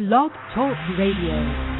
Blog Talk Radio.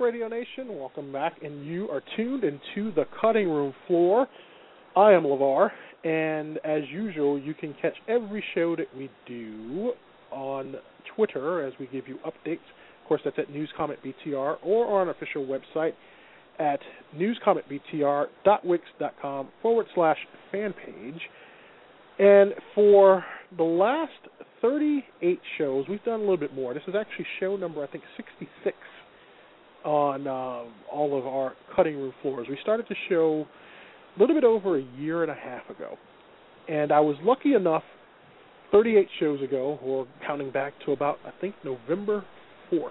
Radio Nation. Welcome back, and you are tuned into the cutting room floor. I am LeVar, and as usual, you can catch every show that we do on Twitter as we give you updates. Of course, that's at NewsCommentBTR or on our official website at newscommentbtr.wix.com forward slash fan page. And for the last 38 shows, we've done a little bit more. This is actually show number, I think, 66 on uh, all of our cutting room floors. We started the show a little bit over a year and a half ago, and I was lucky enough 38 shows ago, or counting back to about I think November 4th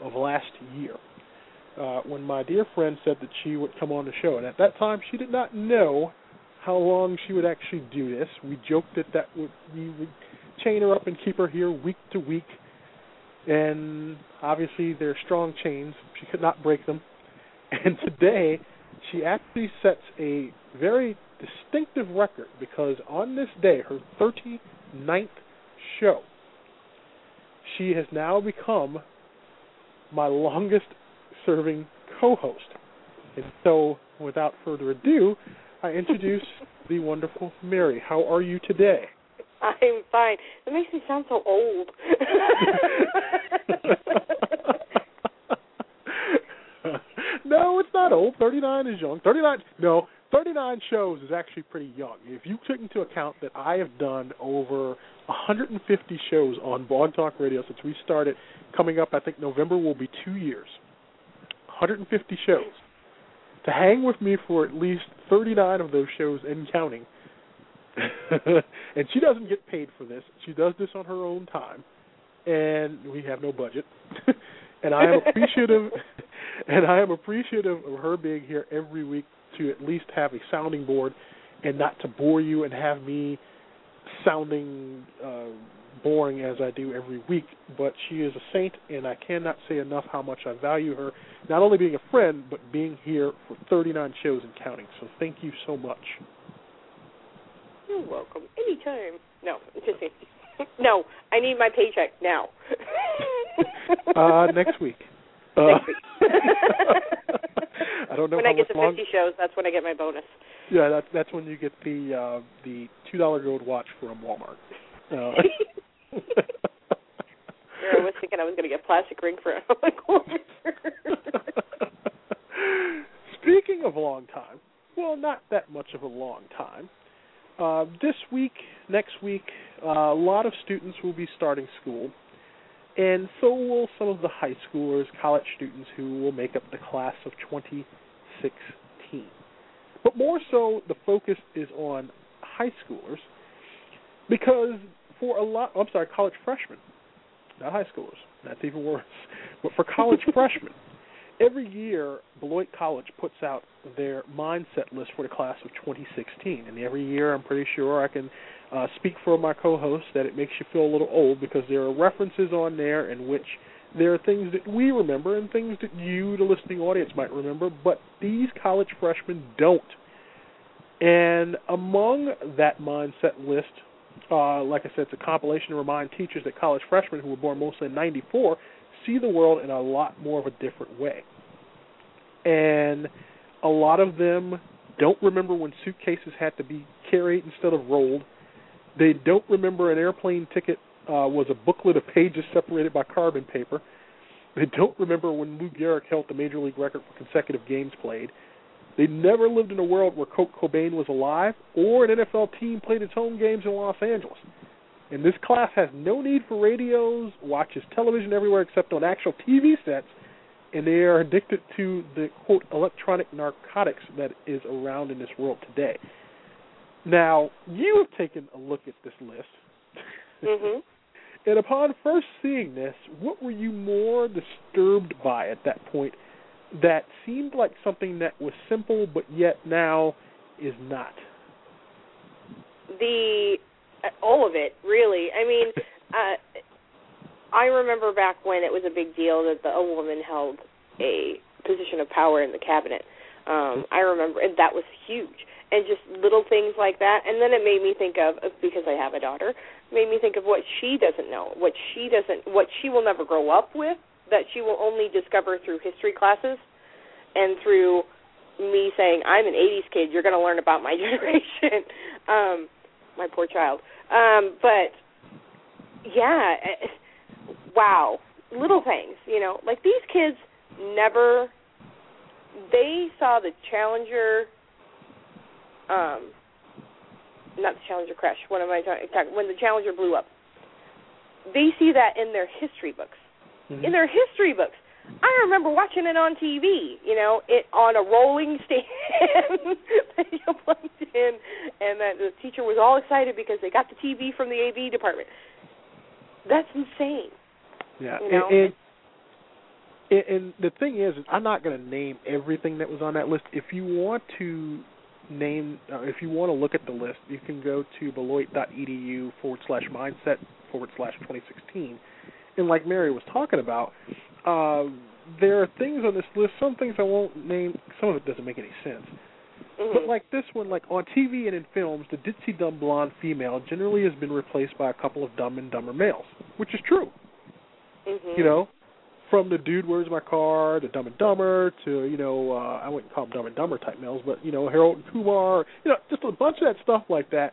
of last year, uh, when my dear friend said that she would come on the show, and at that time she did not know how long she would actually do this. We joked that that would we would chain her up and keep her here week to week and obviously they're strong chains. She could not break them. And today, she actually sets a very distinctive record because on this day, her 39th show, she has now become my longest serving co host. And so, without further ado, I introduce the wonderful Mary. How are you today? I'm fine. It makes me sound so old. no, it's not old. 39 is young. 39, no, 39 shows is actually pretty young. If you took into account that I have done over 150 shows on Blog Talk Radio since we started, coming up, I think November will be two years. 150 shows. To hang with me for at least 39 of those shows and counting and she doesn't get paid for this. She does this on her own time, and we have no budget. and I am appreciative, and I am appreciative of her being here every week to at least have a sounding board, and not to bore you and have me sounding uh, boring as I do every week. But she is a saint, and I cannot say enough how much I value her, not only being a friend, but being here for 39 shows and counting. So thank you so much. You're welcome. Anytime. No, just no. I need my paycheck now. uh, next week. Uh, next week. I don't know when I get to long... 50 shows. That's when I get my bonus. Yeah, that's that's when you get the uh, the two dollar gold watch from Walmart. Uh, I was thinking I was going to get a plastic ring for it. Speaking of a long time, well, not that much of a long time. Uh, this week, next week, uh, a lot of students will be starting school, and so will some of the high schoolers, college students who will make up the class of 2016. But more so, the focus is on high schoolers because for a lot, I'm sorry, college freshmen, not high schoolers. That's even worse. But for college freshmen, every year Beloit College puts out their mindset list for the class of 2016, and every year I'm pretty sure I can uh, speak for my co-host that it makes you feel a little old because there are references on there in which there are things that we remember and things that you, the listening audience, might remember, but these college freshmen don't. And among that mindset list, uh, like I said, it's a compilation to remind teachers that college freshmen who were born mostly in '94 see the world in a lot more of a different way. And a lot of them don't remember when suitcases had to be carried instead of rolled. They don't remember an airplane ticket uh, was a booklet of pages separated by carbon paper. They don't remember when Lou Gehrig held the major league record for consecutive games played. They never lived in a world where Kurt Cobain was alive or an NFL team played its home games in Los Angeles. And this class has no need for radios, watches television everywhere except on actual TV sets, and they are addicted to the quote electronic narcotics that is around in this world today. Now, you have taken a look at this list. Mhm. and upon first seeing this, what were you more disturbed by at that point that seemed like something that was simple but yet now is not? The all of it, really. I mean, uh I remember back when it was a big deal that the, a woman held a position of power in the cabinet. Um, I remember, and that was huge. And just little things like that, and then it made me think of because I have a daughter, made me think of what she doesn't know, what she doesn't, what she will never grow up with, that she will only discover through history classes, and through me saying, "I'm an '80s kid. You're going to learn about my generation." um, my poor child. Um, but yeah, eh, wow, little things, you know, like these kids never they saw the Challenger um not the Challenger crash. What am I talking when the Challenger blew up. They see that in their history books. Mm-hmm. In their history books. I remember watching it on TV, you know, it on a rolling stand that you plugged in, and that the teacher was all excited because they got the TV from the AV department. That's insane. Yeah, You know? and, and and the thing is, I'm not going to name everything that was on that list. If you want to name, uh, if you want to look at the list, you can go to beloit.edu forward slash mindset forward slash 2016. And like Mary was talking about, uh, there are things on this list. Some things I won't name. Some of it doesn't make any sense. Mhm. But like this one, like on TV and in films, the ditzy dumb blonde female generally has been replaced by a couple of dumb and dumber males, which is true. Mhm. You know, from the dude, where's my car, to Dumb and Dumber, to you know, uh, I wouldn't call them Dumb and Dumber type males, but you know, Harold and Kumar, you know, just a bunch of that stuff like that.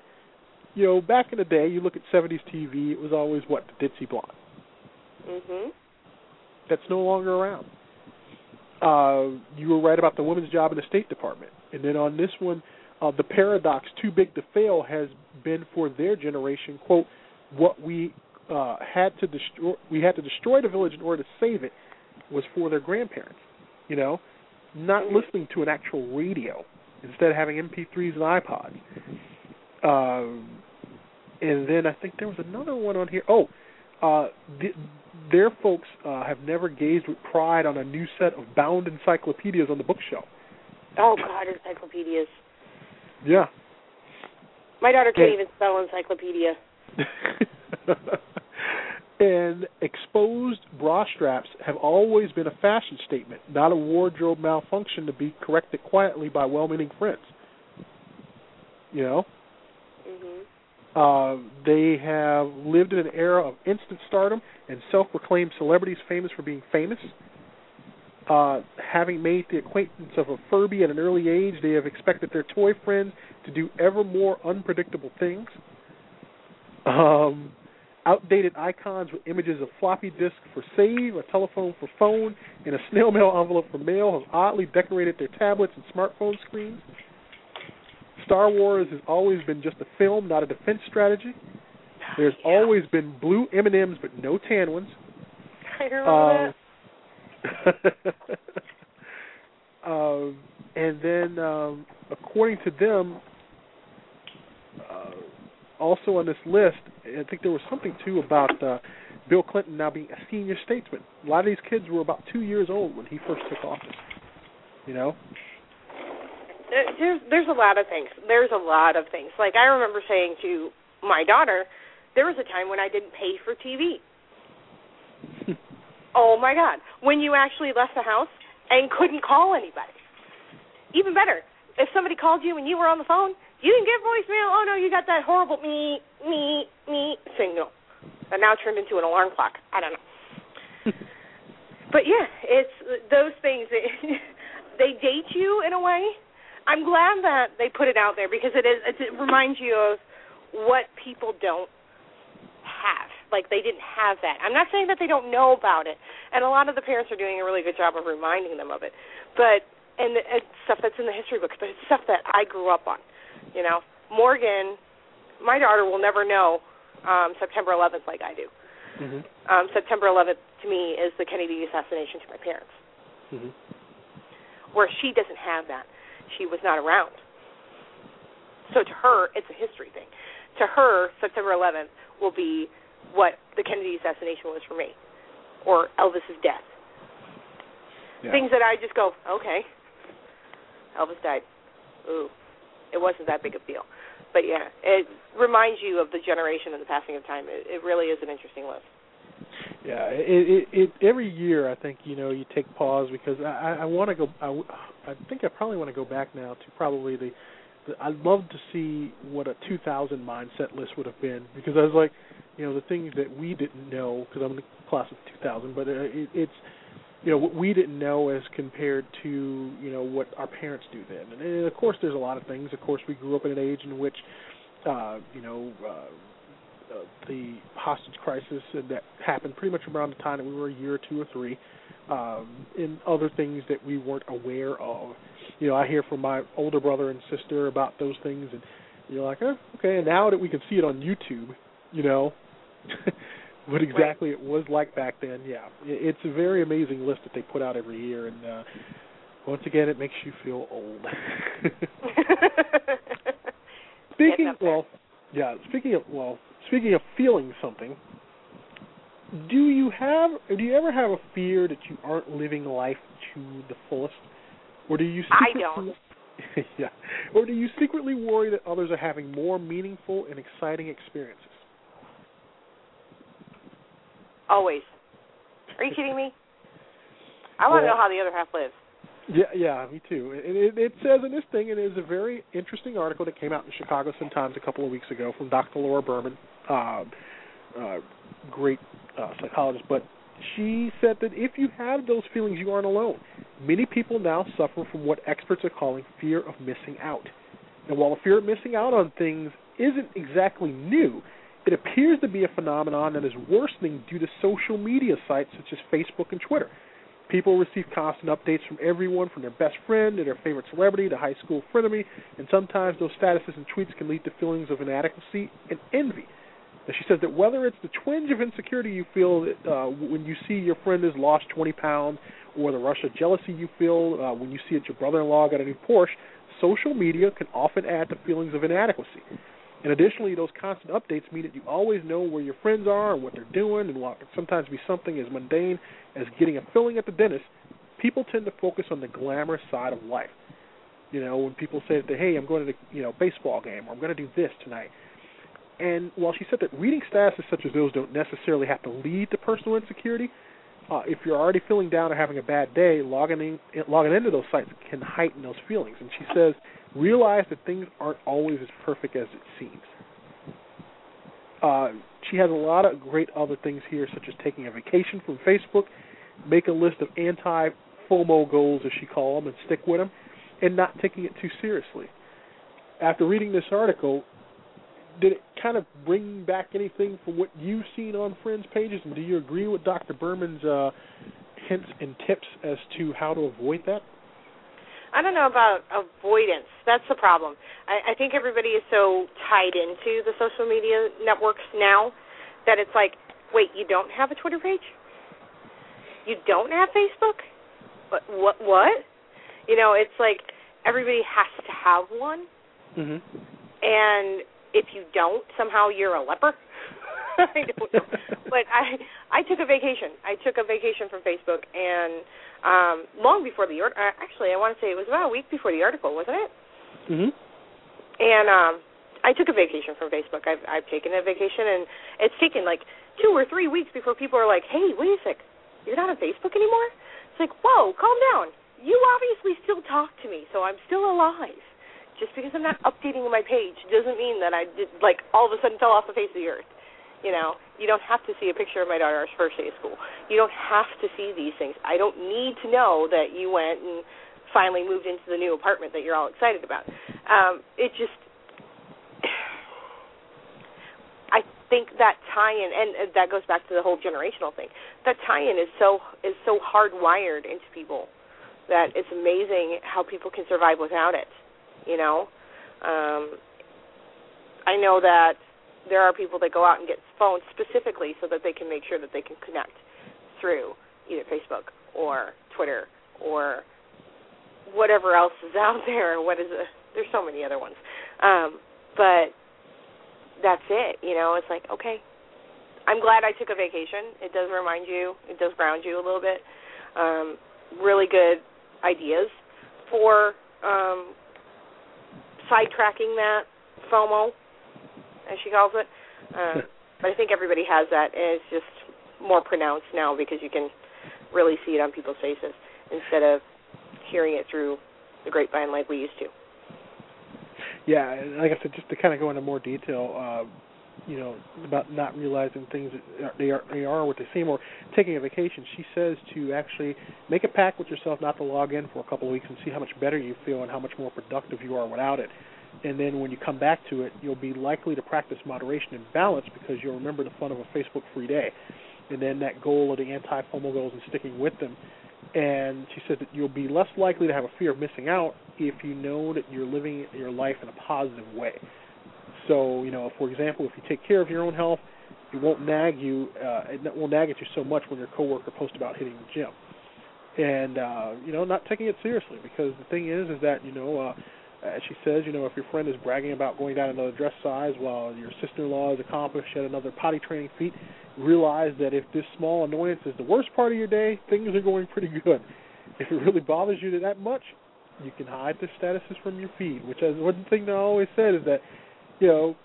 You know, back in the day, you look at '70s TV, it was always what the ditzy blonde. Mhm. That's no longer around. Uh, you were right about the woman's job in the State Department, and then on this one, uh, the paradox "too big to fail" has been for their generation. "Quote: What we uh, had to destroy, we had to destroy the village in order to save it, was for their grandparents. You know, not listening to an actual radio, instead of having MP3s and iPods. Um, and then I think there was another one on here. Oh, uh, th- their folks uh, have never gazed with pride on a new set of bound encyclopedias on the bookshelf. Oh God, encyclopedias. Yeah. My daughter can't Hey. even spell encyclopedia. and exposed bra straps have always been a fashion statement, not a wardrobe malfunction to be corrected quietly by well-meaning friends. You know. Uh, they have lived in an era of instant stardom and self-proclaimed celebrities famous for being famous. Uh, having made the acquaintance of a Furby at an early age, they have expected their toy friends to do ever more unpredictable things. Um, outdated icons with images of floppy disk for save, a telephone for phone, and a snail mail envelope for mail have oddly decorated their tablets and smartphone screens. Star Wars has always been just a film, not a defense strategy. There's Yeah. always been blue M&Ms but no tan ones. I remember Um, um, and then, um, according to them, uh, also on this list, I think there was something too about uh, Bill Clinton now being a senior statesman. A lot of these kids were about two years old when he first took office. You know, There's there's a lot of things. There's a lot of things. Like I remember saying to my daughter, there was a time when I didn't pay for TV. Oh my God! When you actually left the house and couldn't call anybody. Even better, if somebody called you and you were on the phone, you didn't get voicemail. Oh no, you got that horrible me me me signal that now turned into an alarm clock. I don't know. but yeah, it's those things. they date you in a way. I'm glad that they put it out there because it is it reminds you of what people don't have. Like they didn't have that. I'm not saying that they don't know about it, and a lot of the parents are doing a really good job of reminding them of it. But and it's stuff that's in the history books, but it's stuff that I grew up on. You know, Morgan, my daughter will never know um, September 11th like I do. mm-hmm. Um, September 11th to me is the Kennedy assassination to my parents. Mm-hmm. Where she doesn't have that. She was not around. So to her, it's a history thing. To her, September 11th will be what the Kennedy assassination was for me, or Elvis's death. Yeah. Things that I just go, okay, Elvis died. Ooh, it wasn't that big a deal. But yeah, it reminds you of the generation and the passing of time. It, it really is an interesting list. Yeah, it, it, it every year I think you know you take pause because I I want to go I, I think I probably want to go back now to probably the, the I'd love to see what a 2000 mindset list would have been because I was like you know the things that we didn't know because I'm in the class of 2000 but uh, it, it's you know what we didn't know as compared to you know what our parents do then. And, and of course there's a lot of things. Of course we grew up in an age in which uh you know uh uh, the hostage crisis that happened pretty much around the time that we were a year or two or three, um, and other things that we weren't aware of. You know, I hear from my older brother and sister about those things, and you're like, oh, okay. And now that we can see it on YouTube, you know, what exactly it was like back then, yeah, it's a very amazing list that they put out every year, and uh, once again, it makes you feel old. Speaking, well, yeah. Speaking of well, speaking of feeling something, do you have do you ever have a fear that you aren't living life to the fullest, or do you? Secretly, I don't. yeah, or do you secretly worry that others are having more meaningful and exciting experiences? Always. Are you kidding me? I want to Well- know how the other half lives. Yeah, yeah, me too. And it, it says in this thing, and it is a very interesting article that came out in the Chicago Sun Times a couple of weeks ago from Dr. Laura Berman, uh, uh, great uh, psychologist. But she said that if you have those feelings, you aren't alone. Many people now suffer from what experts are calling fear of missing out. And while the fear of missing out on things isn't exactly new, it appears to be a phenomenon that is worsening due to social media sites such as Facebook and Twitter. People receive constant updates from everyone, from their best friend to their favorite celebrity to high school frenemy, and sometimes those statuses and tweets can lead to feelings of inadequacy and envy. She says that whether it's the twinge of insecurity you feel that, uh, when you see your friend has lost 20 pounds, or the rush of jealousy you feel uh, when you see that your brother-in-law got a new Porsche, social media can often add to feelings of inadequacy. And additionally, those constant updates mean that you always know where your friends are and what they're doing, and while it can sometimes be something as mundane as getting a filling at the dentist, people tend to focus on the glamorous side of life. You know, when people say that, hey, I'm going to the you know baseball game, or I'm going to do this tonight. And while she said that reading statuses such as those don't necessarily have to lead to personal insecurity, uh, if you're already feeling down or having a bad day, logging in, logging into those sites can heighten those feelings. And she says, realize that things aren't always as perfect as it seems. Uh, she has a lot of great other things here, such as taking a vacation from Facebook, make a list of anti FOMO goals, as she calls them, and stick with them, and not taking it too seriously. After reading this article, did it kind of bring back anything from what you've seen on friends' pages, and do you agree with Dr. Berman's uh, hints and tips as to how to avoid that? I don't know about avoidance. That's the problem. I, I think everybody is so tied into the social media networks now that it's like, wait, you don't have a Twitter page? You don't have Facebook? What? What? What? You know, it's like everybody has to have one, Mm-hmm. and if you don't, somehow you're a leper. I don't know. but I I took a vacation. I took a vacation from Facebook, and um, long before the art- uh, actually, I want to say it was about a week before the article, wasn't it? Mm-hmm. And um, I took a vacation from Facebook. I've I've taken a vacation, and it's taken like two or three weeks before people are like, "Hey, wait a sec, you're not on Facebook anymore." It's like, "Whoa, calm down. You obviously still talk to me, so I'm still alive." Just because I'm not updating my page doesn't mean that I did like all of a sudden fell off the face of the earth. You know, you don't have to see a picture of my daughter's first day of school. You don't have to see these things. I don't need to know that you went and finally moved into the new apartment that you're all excited about. Um, it just, I think that tie-in, and, that goes back to the whole generational thing. That tie-in is so is so hardwired into people that it's amazing how people can survive without it. You know, um, I know that there are people that go out and get phones specifically so that they can make sure that they can connect through either Facebook or Twitter or whatever else is out there. What is it? There's so many other ones, um, but that's it. You know, it's like okay, I'm glad I took a vacation. It does remind you, it does ground you a little bit. Um, really good ideas for um, sidetracking that FOMO, as she calls it. Uh, but I think everybody has that, and it's just more pronounced now because you can really see it on people's faces instead of hearing it through the grapevine like we used to. Yeah, and like I said, just to kind of go into more detail, uh, you know, about not realizing things that they are they are what they seem, or taking a vacation. She says to actually make a pact with yourself not to log in for a couple of weeks and see how much better you feel and how much more productive you are without it. And then when you come back to it, you'll be likely to practice moderation and balance because you'll remember the fun of a Facebook free day, and then that goal of the anti-FOMO goals and sticking with them. And she said that you'll be less likely to have a fear of missing out if you know that you're living your life in a positive way. So, you know, for example, if you take care of your own health, it won't nag you. Uh, it won't nag at you so much when your coworker posts about hitting the gym, and uh, you know, not taking it seriously. Because the thing is, is that you know, uh, as she says, you know, if your friend is bragging about going down another dress size while your sister-in-law has accomplished yet another potty training feat, realize that if this small annoyance is the worst part of your day, things are going pretty good. If it really bothers you that much, you can hide the statuses from your feed. Which is one thing that I always said is that you know,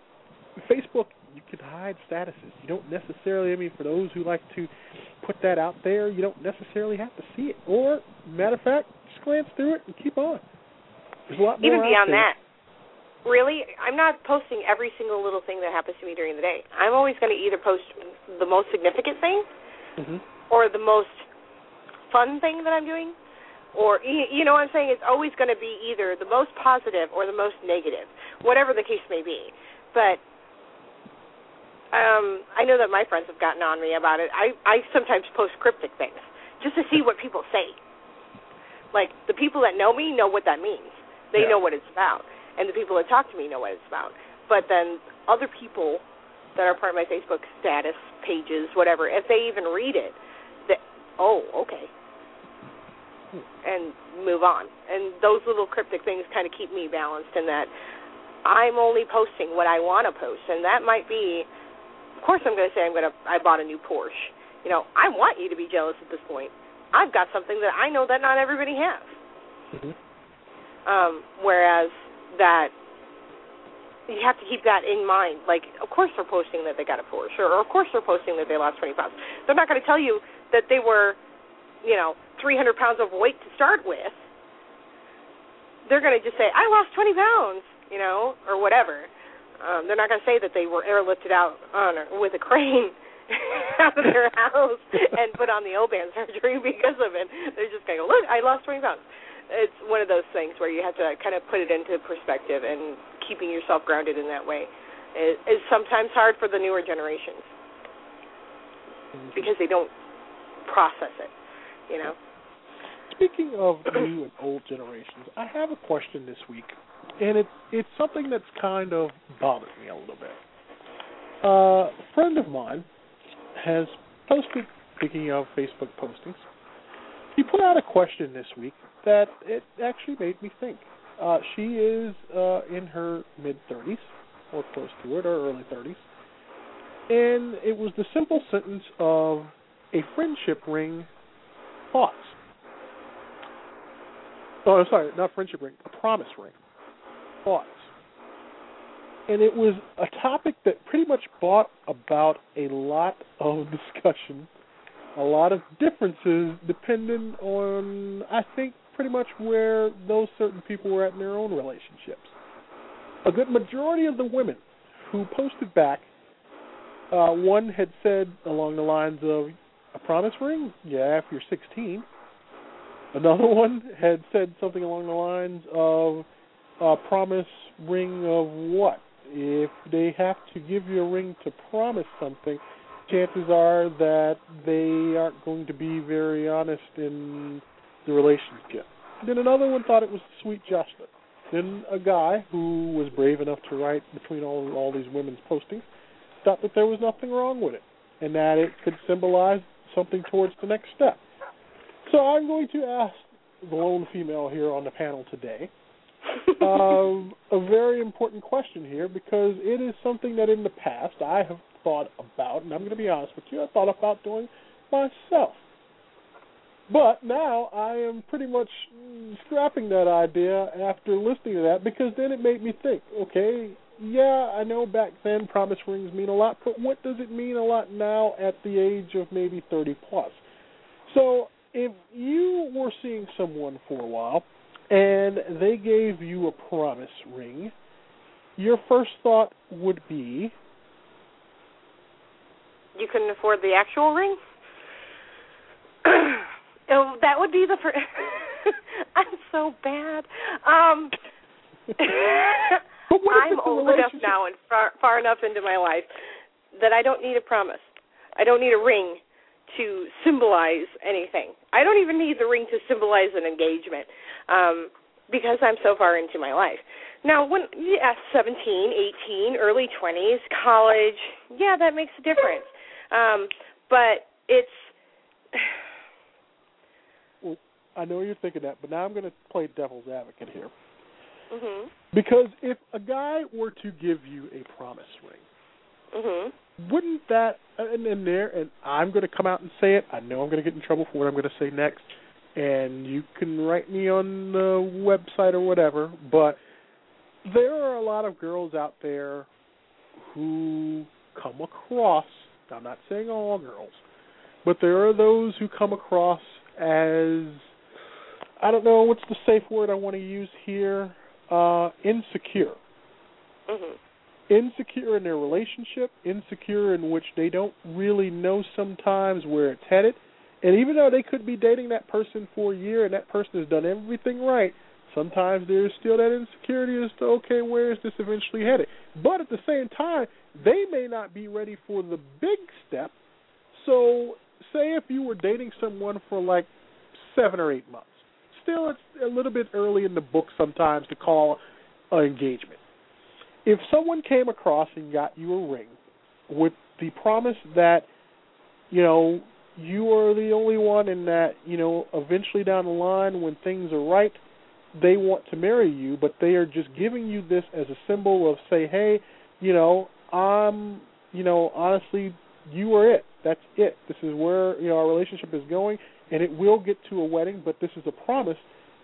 Facebook you can hide statuses. You don't necessarily. I mean, for those who like to put that out there, you don't necessarily have to see it. Or, matter of fact, just glance through it and keep on. There's a lot more Even beyond that, really, I'm not posting every single little thing that happens to me during the day. I'm always going to either post the most significant thing mm-hmm. or the most fun thing that I'm doing. Or you know what I'm saying? It's always going to be either the most positive or the most negative whatever the case may be. But um, I know that my friends have gotten on me about it. I I sometimes post cryptic things just to see what people say. Like the people that know me know what that means. They yeah. know what it's about, and the people that talk to me know what it's about. But then other people that are part of my Facebook status pages, whatever, if they even read it, that oh okay, and move on. And those little cryptic things kind of keep me balanced in that I'm only posting what I want to post, and that might be. Of course, I'm going to say I'm going to. I bought a new Porsche. You know, I want you to be jealous at this point. I've got something that I know that not everybody has. Mm-hmm. Um, whereas that you have to keep that in mind. Like, of course they're posting that they got a Porsche, or of course they're posting that they lost 20 pounds. They're not going to tell you that they were, you know, 300 pounds overweight to start with. They're going to just say, "I lost 20 pounds," you know, or whatever. Um, they're not going to say that they were airlifted out on with a crane out of their house and put on the O-band surgery because of it. They're just going to go, look, I lost 20 pounds. It's one of those things where you have to kind of put it into perspective, and keeping yourself grounded in that way is, is sometimes hard for the newer generations because they don't process it, you know. Speaking of new and old generations, I have a question this week and it's it's something that's kind of bothered me a little bit. Uh, a friend of mine has posted. Speaking of Facebook postings, he put out a question this week that it actually made me think. Uh, she is uh, in her mid 30s, or close to it, or early 30s, and it was the simple sentence of a friendship ring thoughts. Oh, sorry, not friendship ring, a promise ring thoughts. And it was a topic that pretty much brought about a lot of discussion, a lot of differences depending on, I think, pretty much where those certain people were at in their own relationships. A good majority of the women who posted back, uh, one had said along the lines of, a promise ring? Yeah, if you're 16. Another one had said something along the lines of, a promise ring of what? If they have to give you a ring to promise something, chances are that they aren't going to be very honest in the relationship. Then another one thought it was sweet gesture. Then a guy who was brave enough to write between all all these women's postings thought that there was nothing wrong with it and that it could symbolize something towards the next step. So I'm going to ask the lone female here on the panel today, um, a very important question here because it is something that in the past I have thought about, and I'm going to be honest with you, I thought about doing myself. But now I am pretty much scrapping that idea after listening to that because then it made me think, okay, yeah, I know back then promise rings mean a lot, but what does it mean a lot now at the age of maybe 30 plus? So if you were seeing someone for a while and they gave you a promise ring, your first thought would be you couldn't afford the actual ring? oh, that would be the first. I'm so bad. Um I'm old enough now and far, far enough into my life that I don't need a promise. I don't need a ring to symbolize anything. I don't even need the ring to symbolize an engagement um, because I'm so far into my life. Now, when yeah, 17, 18, early 20s, college, yeah, that makes a difference. Um, but it's. well, I know you're thinking that, but now I'm going to play devil's advocate here. Mm-hmm. Because if a guy were to give you a promise ring, mm-hmm. Wouldn't that and in there? And I'm going to come out and say it. I know I'm going to get in trouble for what I'm going to say next, and you can write me on the website or whatever. But there are a lot of girls out there who come across. I'm not saying all girls, but there are those who come across as I don't know what's the safe word I want to use here uh, insecure. Mm-hmm. Insecure in their relationship, insecure in which they don't really know sometimes where it's headed. And even though they could be dating that person for a year and that person has done everything right, sometimes there's still that insecurity as to, okay, where is this eventually headed? But at the same time, they may not be ready for the big step. So, say if you were dating someone for like seven or eight months, still it's a little bit early in the book sometimes to call an engagement. If someone came across and got you a ring with the promise that, you know, you are the only one and that, you know, eventually down the line when things are right, they want to marry you, but they are just giving you this as a symbol of say, hey, you know, I'm, you know, honestly, you are it. That's it. This is where, you know, our relationship is going and it will get to a wedding, but this is a promise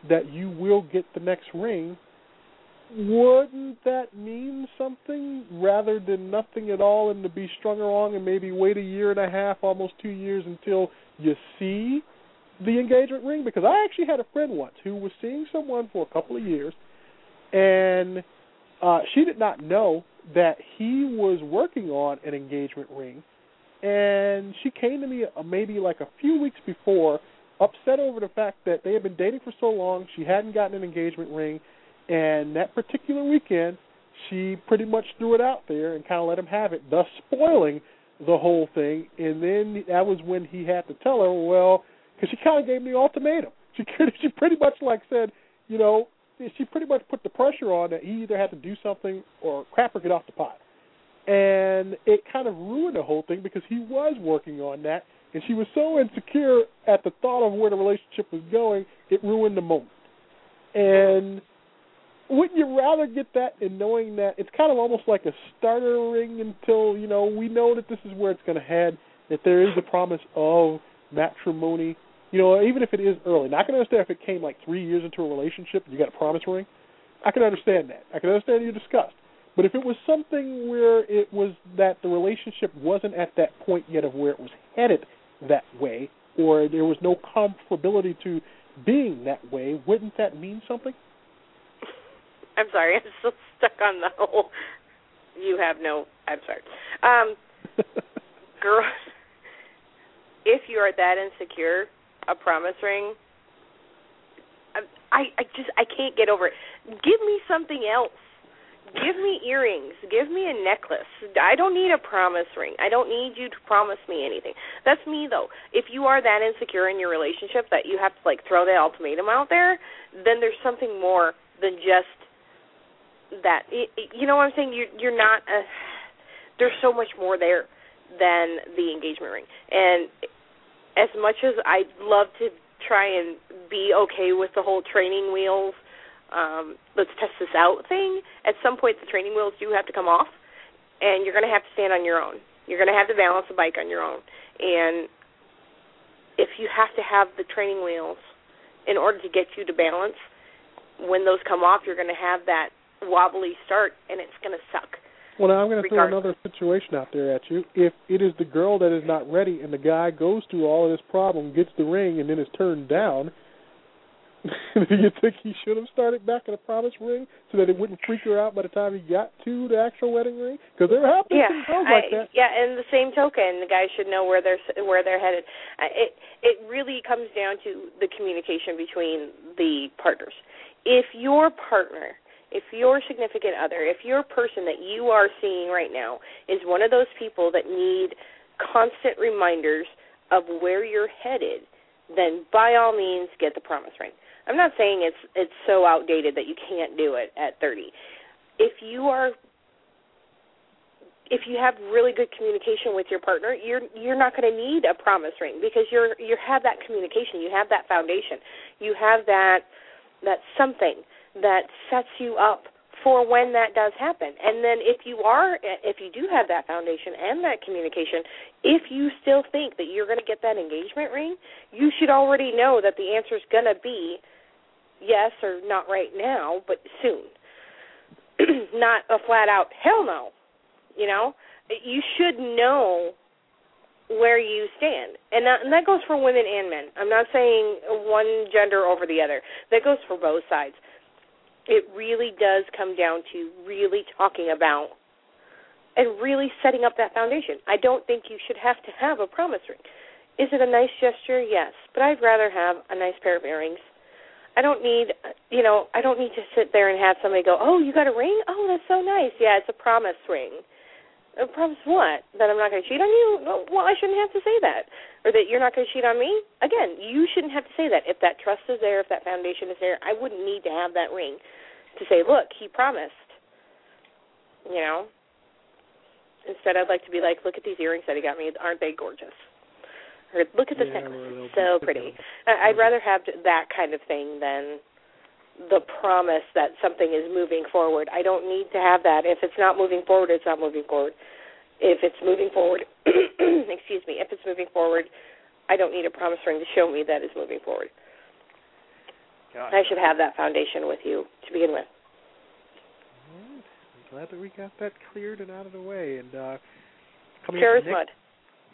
that you will get the next ring. Wouldn't that mean something rather than nothing at all and to be strung along and maybe wait a year and a half, almost two years until you see the engagement ring? Because I actually had a friend once who was seeing someone for a couple of years and uh she did not know that he was working on an engagement ring and she came to me uh, maybe like a few weeks before, upset over the fact that they had been dating for so long, she hadn't gotten an engagement ring, and that particular weekend, she pretty much threw it out there and kind of let him have it, thus spoiling the whole thing. And then that was when he had to tell her, well, because she kind of gave me the ultimatum. She she pretty much like said, you know, she pretty much put the pressure on that he either had to do something or crap or get off the pot and it kind of ruined the whole thing because he was working on that, and she was so insecure at the thought of where the relationship was going, it ruined the moment. And wouldn't you rather get that in knowing that it's kind of almost like a starter ring until you know we know that this is where it's going to head, that there is a promise of matrimony. You know, even if it is early. Now I can understand if it came like three years into a relationship, you got a promise ring. I can understand that. I can understand you discussed. But if it was something where it was that the relationship wasn't at that point yet of where it was headed that way, or there was no comfortability to being that way, wouldn't that mean something? I'm sorry, I'm still stuck on the whole. You have no. I'm sorry. Um, girl, if you are that insecure, a promise ring. I I just I can't get over it. Give me something else give me earrings, give me a necklace. I don't need a promise ring. I don't need you to promise me anything. That's me though. If you are that insecure in your relationship that you have to like throw that ultimatum out there, then there's something more than just that. You know what I'm saying? You you're not a there's so much more there than the engagement ring. And as much as I'd love to try and be okay with the whole training wheels. Um, let's test this out thing. At some point, the training wheels do have to come off, and you're going to have to stand on your own. You're going to have to balance the bike on your own. And if you have to have the training wheels in order to get you to balance, when those come off, you're going to have that wobbly start, and it's going to suck. Well, now I'm going to throw another situation out there at you. If it is the girl that is not ready, and the guy goes through all of this problem, gets the ring, and then is turned down, do you think he should have started back in a promise ring so that it wouldn't freak her out by the time he got to the actual wedding ring? Because there have been yeah, some girls like that. yeah. And the same token, the guys should know where they're where they're headed. It it really comes down to the communication between the partners. If your partner, if your significant other, if your person that you are seeing right now is one of those people that need constant reminders of where you're headed, then by all means get the promise ring. I'm not saying it's it's so outdated that you can't do it at 30. If you are if you have really good communication with your partner, you're you're not going to need a promise ring because you're you have that communication, you have that foundation, you have that that something that sets you up for when that does happen. And then if you are if you do have that foundation and that communication, if you still think that you're going to get that engagement ring, you should already know that the answer is going to be yes or not right now, but soon. not a flat out hell no. You know, you should know where you stand, and that, and that goes for women and men. I'm not saying one gender over the other. That goes for both sides. It really does come down to really talking about and really setting up that foundation. I don't think you should have to have a promise ring. Is it a nice gesture? Yes, but I'd rather have a nice pair of earrings. I don't need, you know, I don't need to sit there and have somebody go, "Oh, you got a ring? Oh, that's so nice." Yeah, it's a promise ring. Uh, A promise what? That I'm not going to cheat on you? Well, I shouldn't have to say that. Or that you're not going to cheat on me? Again, you shouldn't have to say that. If that trust is there, if that foundation is there, I wouldn't need to have that ring to say, "Look, he promised." You know. Instead, I'd like to be like, "Look at these earrings that he got me. Aren't they gorgeous?" Or look at this Yeah, necklace. well, so pretty. I'd rather have that kind of thing than the promise that something is moving forward. I don't need to have that. If it's not moving forward, it's not moving forward. If it's moving forward, excuse me, if it's moving forward, I don't need a promise ring to show me that it's moving forward. I should have that foundation with you to begin with. All right. I'm glad that we got that cleared and out of the way. And uh, coming Sure up next, mud.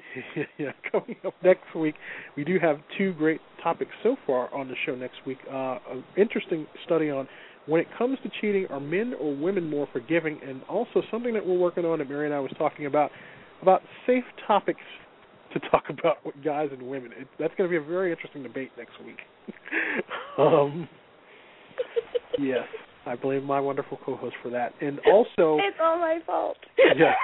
yeah, coming up next week, we do have two great topics so far on the show next week. Uh, an interesting study on when it comes to cheating, are men or women more forgiving, and also something that we're working on that Mary and I was talking about about safe topics to talk about with guys and women. It, that's going to be a very interesting debate next week. um, yes, I blame my wonderful co-host for that, and also it's all my fault. yeah.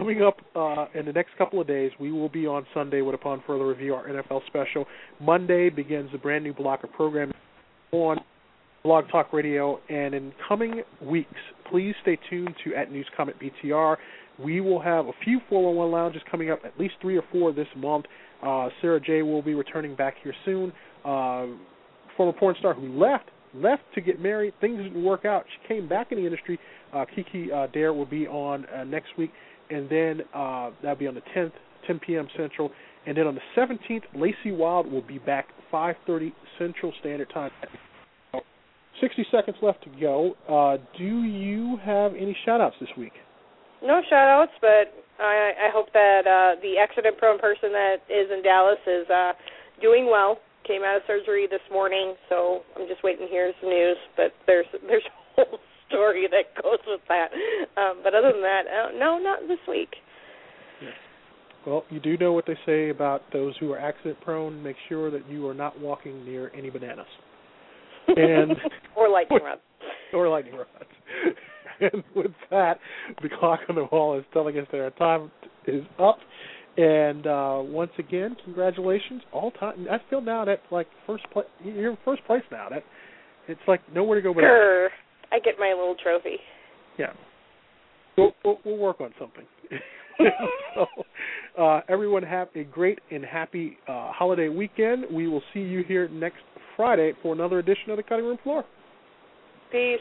Coming up uh, in the next couple of days, we will be on Sunday with Upon Further Review, our NFL special. Monday begins the brand new block of programming on Blog Talk Radio, and in coming weeks, please stay tuned to at News Comment BTR. We will have a few 411 lounges coming up, at least three or four this month. Uh, Sarah J will be returning back here soon. Uh, former porn star who left left to get married. Things didn't work out. She came back in the industry. Uh, Kiki uh, Dare will be on uh, next week, and then uh, that'll be on the 10th, 10 p.m. Central. And then on the 17th, Lacey Wild will be back 5:30 Central Standard Time. 60 seconds left to go. Uh, do you have any shout-outs this week? No shout outs, but I, I hope that uh, the accident prone person that is in Dallas is uh, doing well. Came out of surgery this morning, so I'm just waiting to hear some news. But there's there's a whole story that goes with that. Um, but other than that, uh, no, not this week. Well, you do know what they say about those who are accident-prone. Make sure that you are not walking near any bananas. And or lightning rods. or lightning rods. and with that, the clock on the wall is telling us that our time is up. And uh once again, congratulations, all time. I feel now that like first place, you're in first place now. That it's like nowhere to go but. I get my little trophy. Yeah. We'll, we'll, we'll work on something. so, uh, everyone have a great and happy uh, holiday weekend. We will see you here next Friday for another edition of the Cutting Room Floor. Peace.